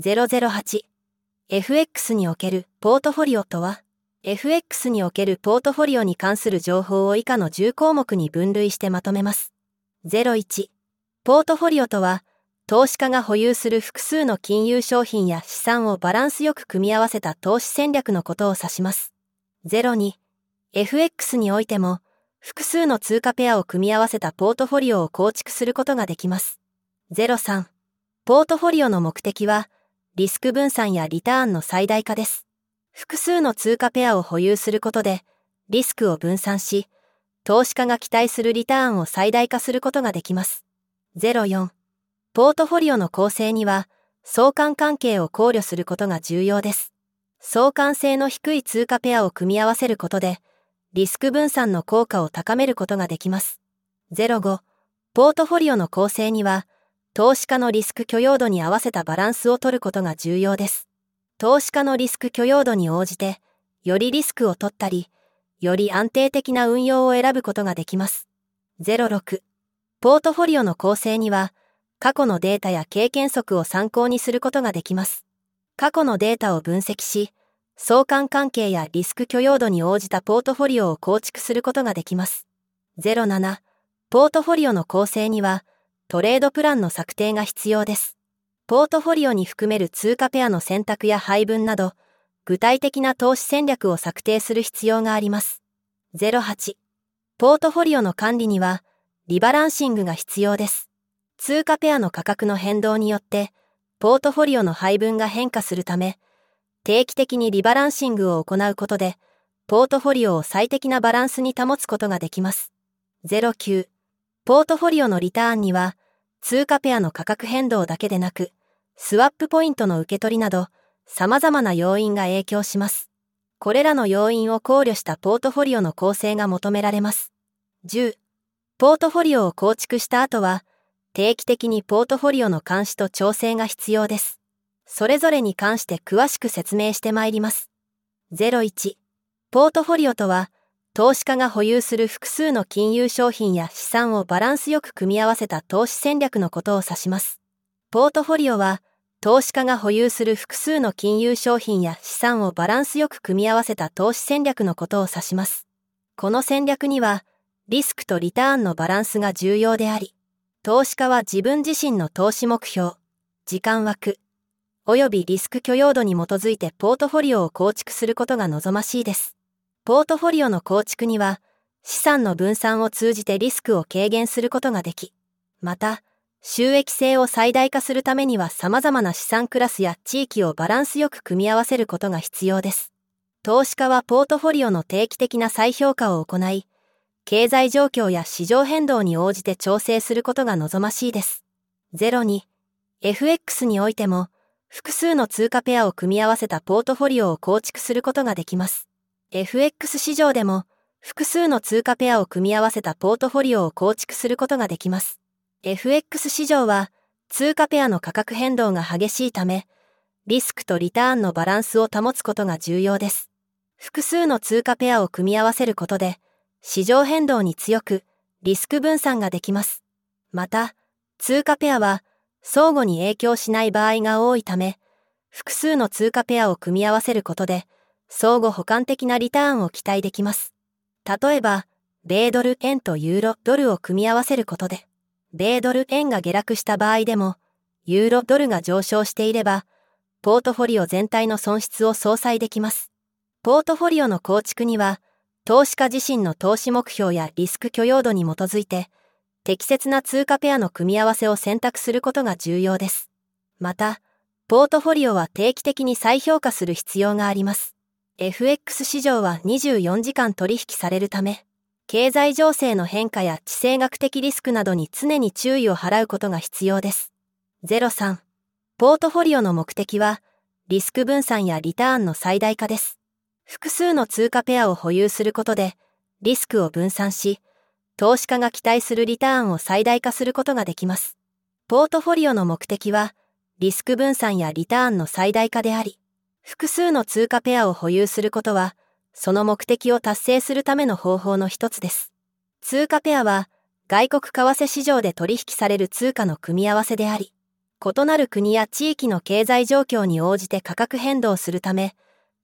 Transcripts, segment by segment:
008FX におけるポートフォリオとは FX におけるポートフォリオに関する情報を以下の10項目に分類してまとめます。01ポートフォリオとは投資家が保有する複数の金融商品や資産をバランスよく組み合わせた投資戦略のことを指します。02 FX においても複数の通貨ペアを組み合わせたポートフォリオを構築することができます。03ポートフォリオの目的はリスク分散やリターンの最大化です。複数の通貨ペアを保有することでリスクを分散し、投資家が期待するリターンを最大化することができます。04ポートフォリオの構成には相関関係を考慮することが重要です。相関性の低い通貨ペアを組み合わせることでリスク分散の効果を高めることができます。05ポートフォリオの構成には投資家のリスク許容度に合わせたバランスを取ることが重要です。投資家のリスク許容度に応じてよりリスクを取ったりより安定的な運用を選ぶことができます。06ポートフォリオの構成には過去のデータや経験則を参考にすることができます。過去のデータを分析し、相関関係やリスク許容度に応じたポートフォリオを構築することができます。07、ポートフォリオの構成には、トレードプランの策定が必要です。ポートフォリオに含める通貨ペアの選択や配分など、具体的な投資戦略を策定する必要があります。08、ポートフォリオの管理には、リバランシングが必要です。通貨ペアの価格の変動によって、ポートフォリオの配分が変化するため、定期的にリバランシングを行うことで、ポートフォリオを最適なバランスに保つことができます。09、ポートフォリオのリターンには、通貨ペアの価格変動だけでなく、スワップポイントの受け取りなど、様々な要因が影響します。これらの要因を考慮したポートフォリオの構成が求められます。10、ポートフォリオを構築した後は、定期的にポートフォリオの監視と調整が必要です。それぞれに関して詳しく説明してまいります。01、ポートフォリオとは、投資家が保有する複数の金融商品や資産をバランスよく組み合わせた投資戦略のことを指します。ポートフォリオは、投資家が保有する複数の金融商品や資産をバランスよく組み合わせた投資戦略のことを指します。この戦略には、リスクとリターンのバランスが重要であり、投資家は自分自身の投資目標、時間枠、及びリスク許容度に基づいてポートフォリオを構築することが望ましいです。ポートフォリオの構築には、資産の分散を通じてリスクを軽減することができ、また、収益性を最大化するためには様々な資産クラスや地域をバランスよく組み合わせることが必要です。投資家はポートフォリオの定期的な再評価を行い、経済状況や市場変動に応じて調整することが望ましいです。02、FX においても、複数の通貨ペアを組み合わせたポートフォリオを構築することができます。FX 市場でも複数の通貨ペアを組み合わせたポートフォリオを構築することができます。FX 市場は通貨ペアの価格変動が激しいため、リスクとリターンのバランスを保つことが重要です。複数の通貨ペアを組み合わせることで、市場変動に強く、リスク分散ができます。また、通貨ペアは相互に影響しない場合が多いため、複数の通貨ペアを組み合わせることで、相互補完的なリターンを期待できます。例えば、米ドル円とユーロドルを組み合わせることで、米ドル円が下落した場合でも、ユーロドルが上昇していれば、ポートフォリオ全体の損失を相殺できます。ポートフォリオの構築には、投資家自身の投資目標やリスク許容度に基づいて、適切な通貨ペアの組み合わせを選択することが重要です。また、ポートフォリオは定期的に再評価する必要があります。FX 市場は24時間取引されるため、経済情勢の変化や地政学的リスクなどに常に注意を払うことが必要です。03ポートフォリオの目的は、リスク分散やリターンの最大化です。複数の通貨ペアを保有することで、リスクを分散し、投資家が期待するリターンを最大化することができます。ポートフォリオの目的は、リスク分散やリターンの最大化であり、複数の通貨ペアを保有することは、その目的を達成するための方法の一つです。通貨ペアは、外国為替市場で取引される通貨の組み合わせであり、異なる国や地域の経済状況に応じて価格変動するため、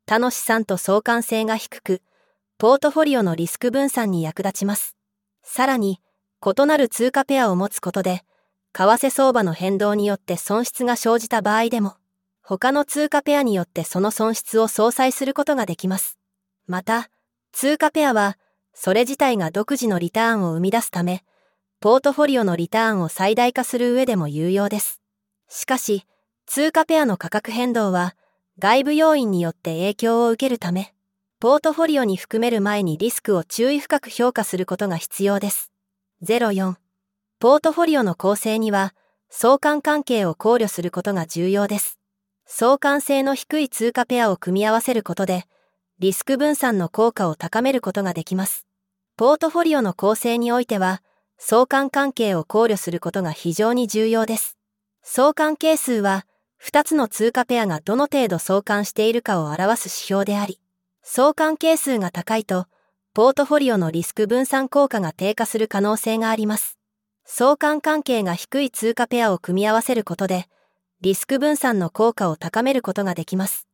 他の資産と相関性が低く、ポートフォリオのリスク分散に役立ちます。さらに、異なる通貨ペアを持つことで、為替相場の変動によって損失が生じた場合でも、他の通貨ペアによってその損失を相殺することができます。また、通貨ペアは、それ自体が独自のリターンを生み出すため、ポートフォリオのリターンを最大化する上でも有用です。しかし、通貨ペアの価格変動は、外部要因によって影響を受けるため、ポートフォリオに含める前にリスクを注意深く評価することが必要です。04ポートフォリオの構成には相関関係を考慮することが重要です。相関性の低い通貨ペアを組み合わせることでリスク分散の効果を高めることができます。ポートフォリオの構成においては相関関係を考慮することが非常に重要です。相関係数は2つの通貨ペアがどの程度相関しているかを表す指標であり、相関係数が高いと、ポートフォリオのリスク分散効果が低下する可能性があります。相関関係が低い通貨ペアを組み合わせることで、リスク分散の効果を高めることができます。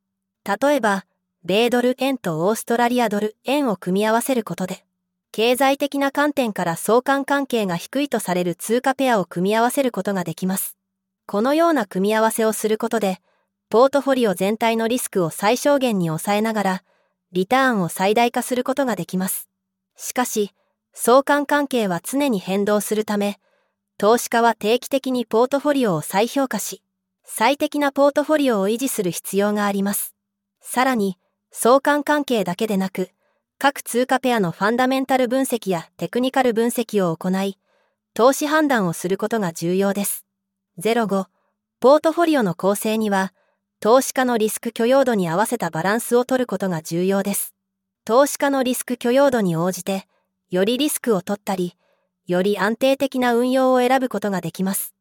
例えば、米ドル円とオーストラリアドル円を組み合わせることで、経済的な観点から相関関係が低いとされる通貨ペアを組み合わせることができます。このような組み合わせをすることで、ポートフォリオ全体のリスクを最小限に抑えながら、リターンを最大化することができます。しかし、相関関係は常に変動するため、投資家は定期的にポートフォリオを再評価し、最適なポートフォリオを維持する必要があります。さらに、相関関係だけでなく、各通貨ペアのファンダメンタル分析やテクニカル分析を行い、投資判断をすることが重要です。05、ポートフォリオの構成には、投資家のリスク許容度に合わせたバランスを取ることが重要です。投資家のリスク許容度に応じて、よりリスクを取ったり、より安定的な運用を選ぶことができます。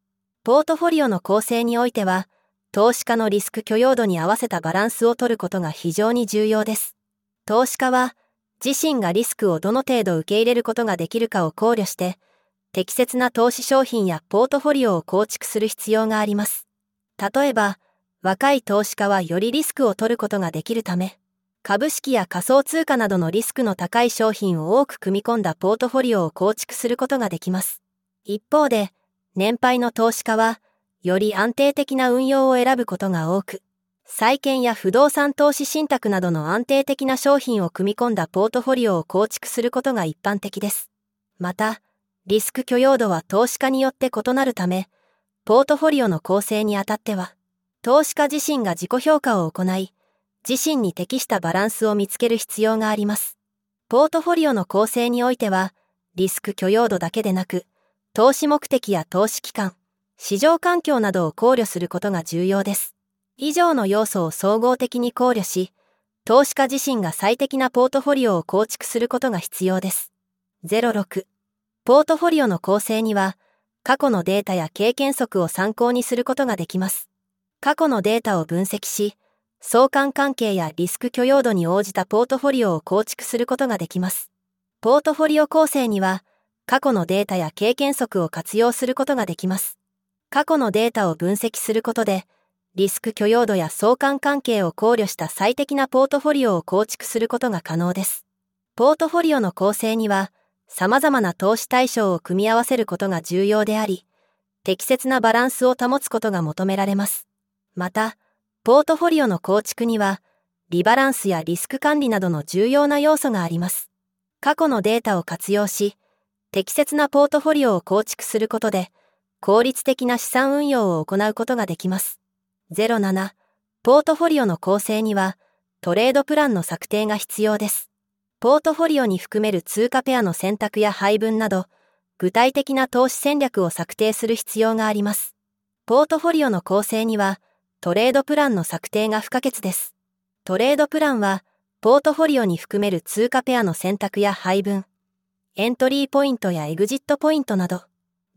ポートフォリオの構成においては、投資家のリスク許容度に合わせたバランスを取ることが非常に重要です。投資家は、自身がリスクをどの程度受け入れることができるかを考慮して、適切な投資商品やポートフォリオを構築する必要があります。例えば、若い投資家はよりリスクを取ることができるため、株式や仮想通貨などのリスクの高い商品を多く組み込んだポートフォリオを構築することができます。一方で、年配の投資家は、より安定的な運用を選ぶことが多く、債券や不動産投資信託などの安定的な商品を組み込んだポートフォリオを構築することが一般的です。また、リスク許容度は投資家によって異なるため、ポートフォリオの構成にあたっては、投資家自身が自己評価を行い、自身に適したバランスを見つける必要があります。ポートフォリオの構成においては、リスク許容度だけでなく、投資目的や投資期間、市場環境などを考慮することが重要です。以上の要素を総合的に考慮し、投資家自身が最適なポートフォリオを構築することが必要です。06ポートフォリオの構成には、過去のデータや経験則を参考にすることができます。過去のデータを分析し、相関関係やリスク許容度に応じたポートフォリオを構築することができます。ポートフォリオ構成には、過去のデータや経験則を活用することができます。過去のデータを分析することで、リスク許容度や相関関係を考慮した最適なポートフォリオを構築することが可能です。ポートフォリオの構成には、様々な投資対象を組み合わせることが重要であり、適切なバランスを保つことが求められます。また、ポートフォリオの構築には、リバランスやリスク管理などの重要な要素があります。過去のデータを活用し、適切なポートフォリオを構築することで、効率的な資産運用を行うことができます。07、ポートフォリオの構成には、トレードプランの策定が必要です。ポートフォリオに含める通貨ペアの選択や配分など、具体的な投資戦略を策定する必要があります。ポートフォリオの構成には、トレードプランの策定が不可欠です。トレードプランは、ポートフォリオに含める通貨ペアの選択や配分、エントリーポイントやエグジットポイントなど、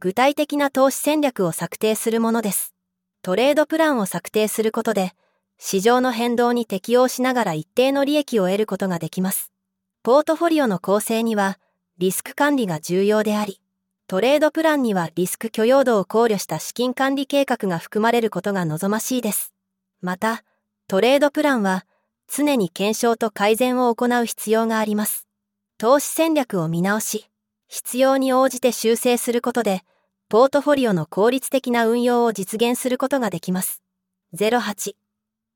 具体的な投資戦略を策定するものです。トレードプランを策定することで、市場の変動に適応しながら一定の利益を得ることができます。ポートフォリオの構成には、リスク管理が重要であり、トレードプランにはリスク許容度を考慮した資金管理計画が含まれることが望ましいです。また、トレードプランは常に検証と改善を行う必要があります。投資戦略を見直し、必要に応じて修正することで、ポートフォリオの効率的な運用を実現することができます。08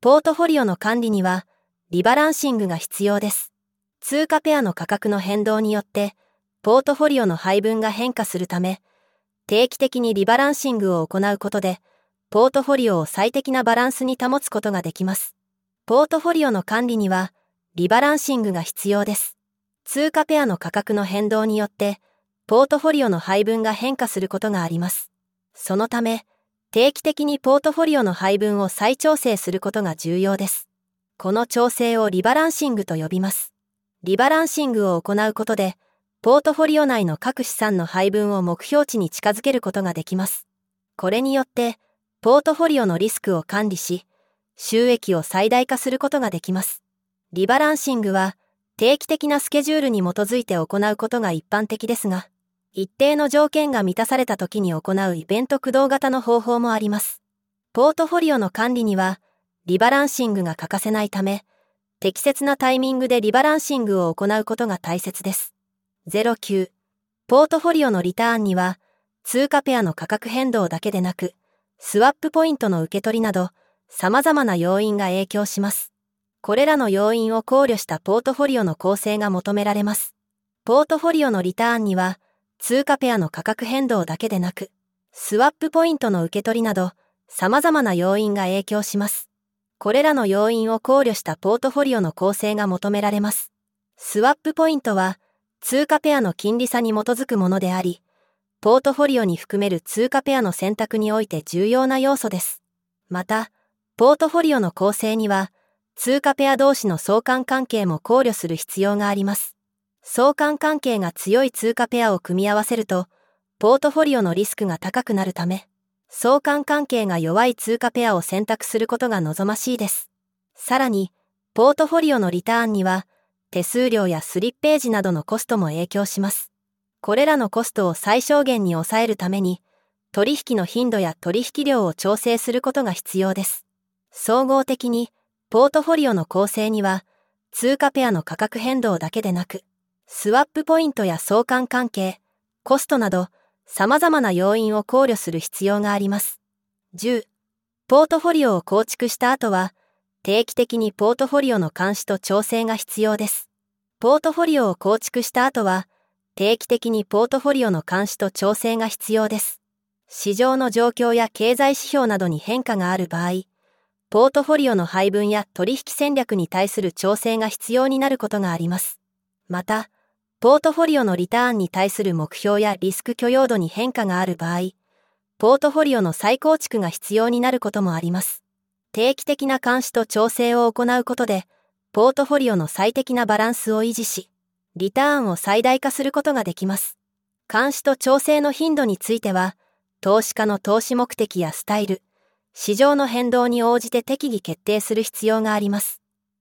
ポートフォリオの管理には、リバランシングが必要です。通貨ペアの価格の変動によって、ポートフォリオの配分が変化するため、定期的にリバランシングを行うことで、ポートフォリオを最適なバランスに保つことができます。ポートフォリオの管理には、リバランシングが必要です。通貨ペアの価格の変動によって、ポートフォリオの配分が変化することがあります。そのため、定期的にポートフォリオの配分を再調整することが重要です。この調整をリバランシングと呼びます。リバランシングを行うことで、ポートフォリオ内の各資産の配分を目標値に近づけることができます。これによって、ポートフォリオのリスクを管理し、収益を最大化することができます。リバランシングは、定期的なスケジュールに基づいて行うことが一般的ですが、一定の条件が満たされた時に行うイベント駆動型の方法もあります。ポートフォリオの管理には、リバランシングが欠かせないため、適切なタイミングでリバランシングを行うことが大切です。09ポートフォリオのリターンには、通貨ペアの価格変動だけでなく、スワップポイントの受け取りなど、様々な要因が影響します。これらの要因を考慮したポートフォリオの構成が求められます。ポートフォリオのリターンには、通貨ペアの価格変動だけでなく、スワップポイントの受け取りなど、様々な要因が影響します。これらの要因を考慮したポートフォリオの構成が求められます。スワップポイントは、通貨ペアの金利差に基づくものであり、ポートフォリオに含める通貨ペアの選択において重要な要素です。また、ポートフォリオの構成には、通貨ペア同士の相関関係も考慮する必要があります。相関関係が強い通貨ペアを組み合わせると、ポートフォリオのリスクが高くなるため、相関関係が弱い通貨ペアを選択することが望ましいです。さらに、ポートフォリオのリターンには、手数料やスリッページなどのコストも影響します。これらのコストを最小限に抑えるために、取引の頻度や取引量を調整することが必要です。総合的に、ポートフォリオの構成には、通貨ペアの価格変動だけでなく、スワップポイントや相関関係、コストなど、様々な要因を考慮する必要があります。10. ポートフォリオを構築した後は、定期的にポートフォリオの監視と調整が必要です。ポートフォリオを構築した後は、定期的にポートフォリオの監視と調整が必要です。市場の状況や経済指標などに変化がある場合、ポートフォリオの配分や取引戦略に対する調整が必要になることがあります。また、ポートフォリオのリターンに対する目標やリスク許容度に変化がある場合、ポートフォリオの再構築が必要になることもあります。定期的な監視と調整を行うことで、ポートフォリオの最適なバランスを維持し、リターンを最大化することができます。監視と調整の頻度については、投資家の投資目的やスタイル、市場の変動に応じて適宜決定する必要があります。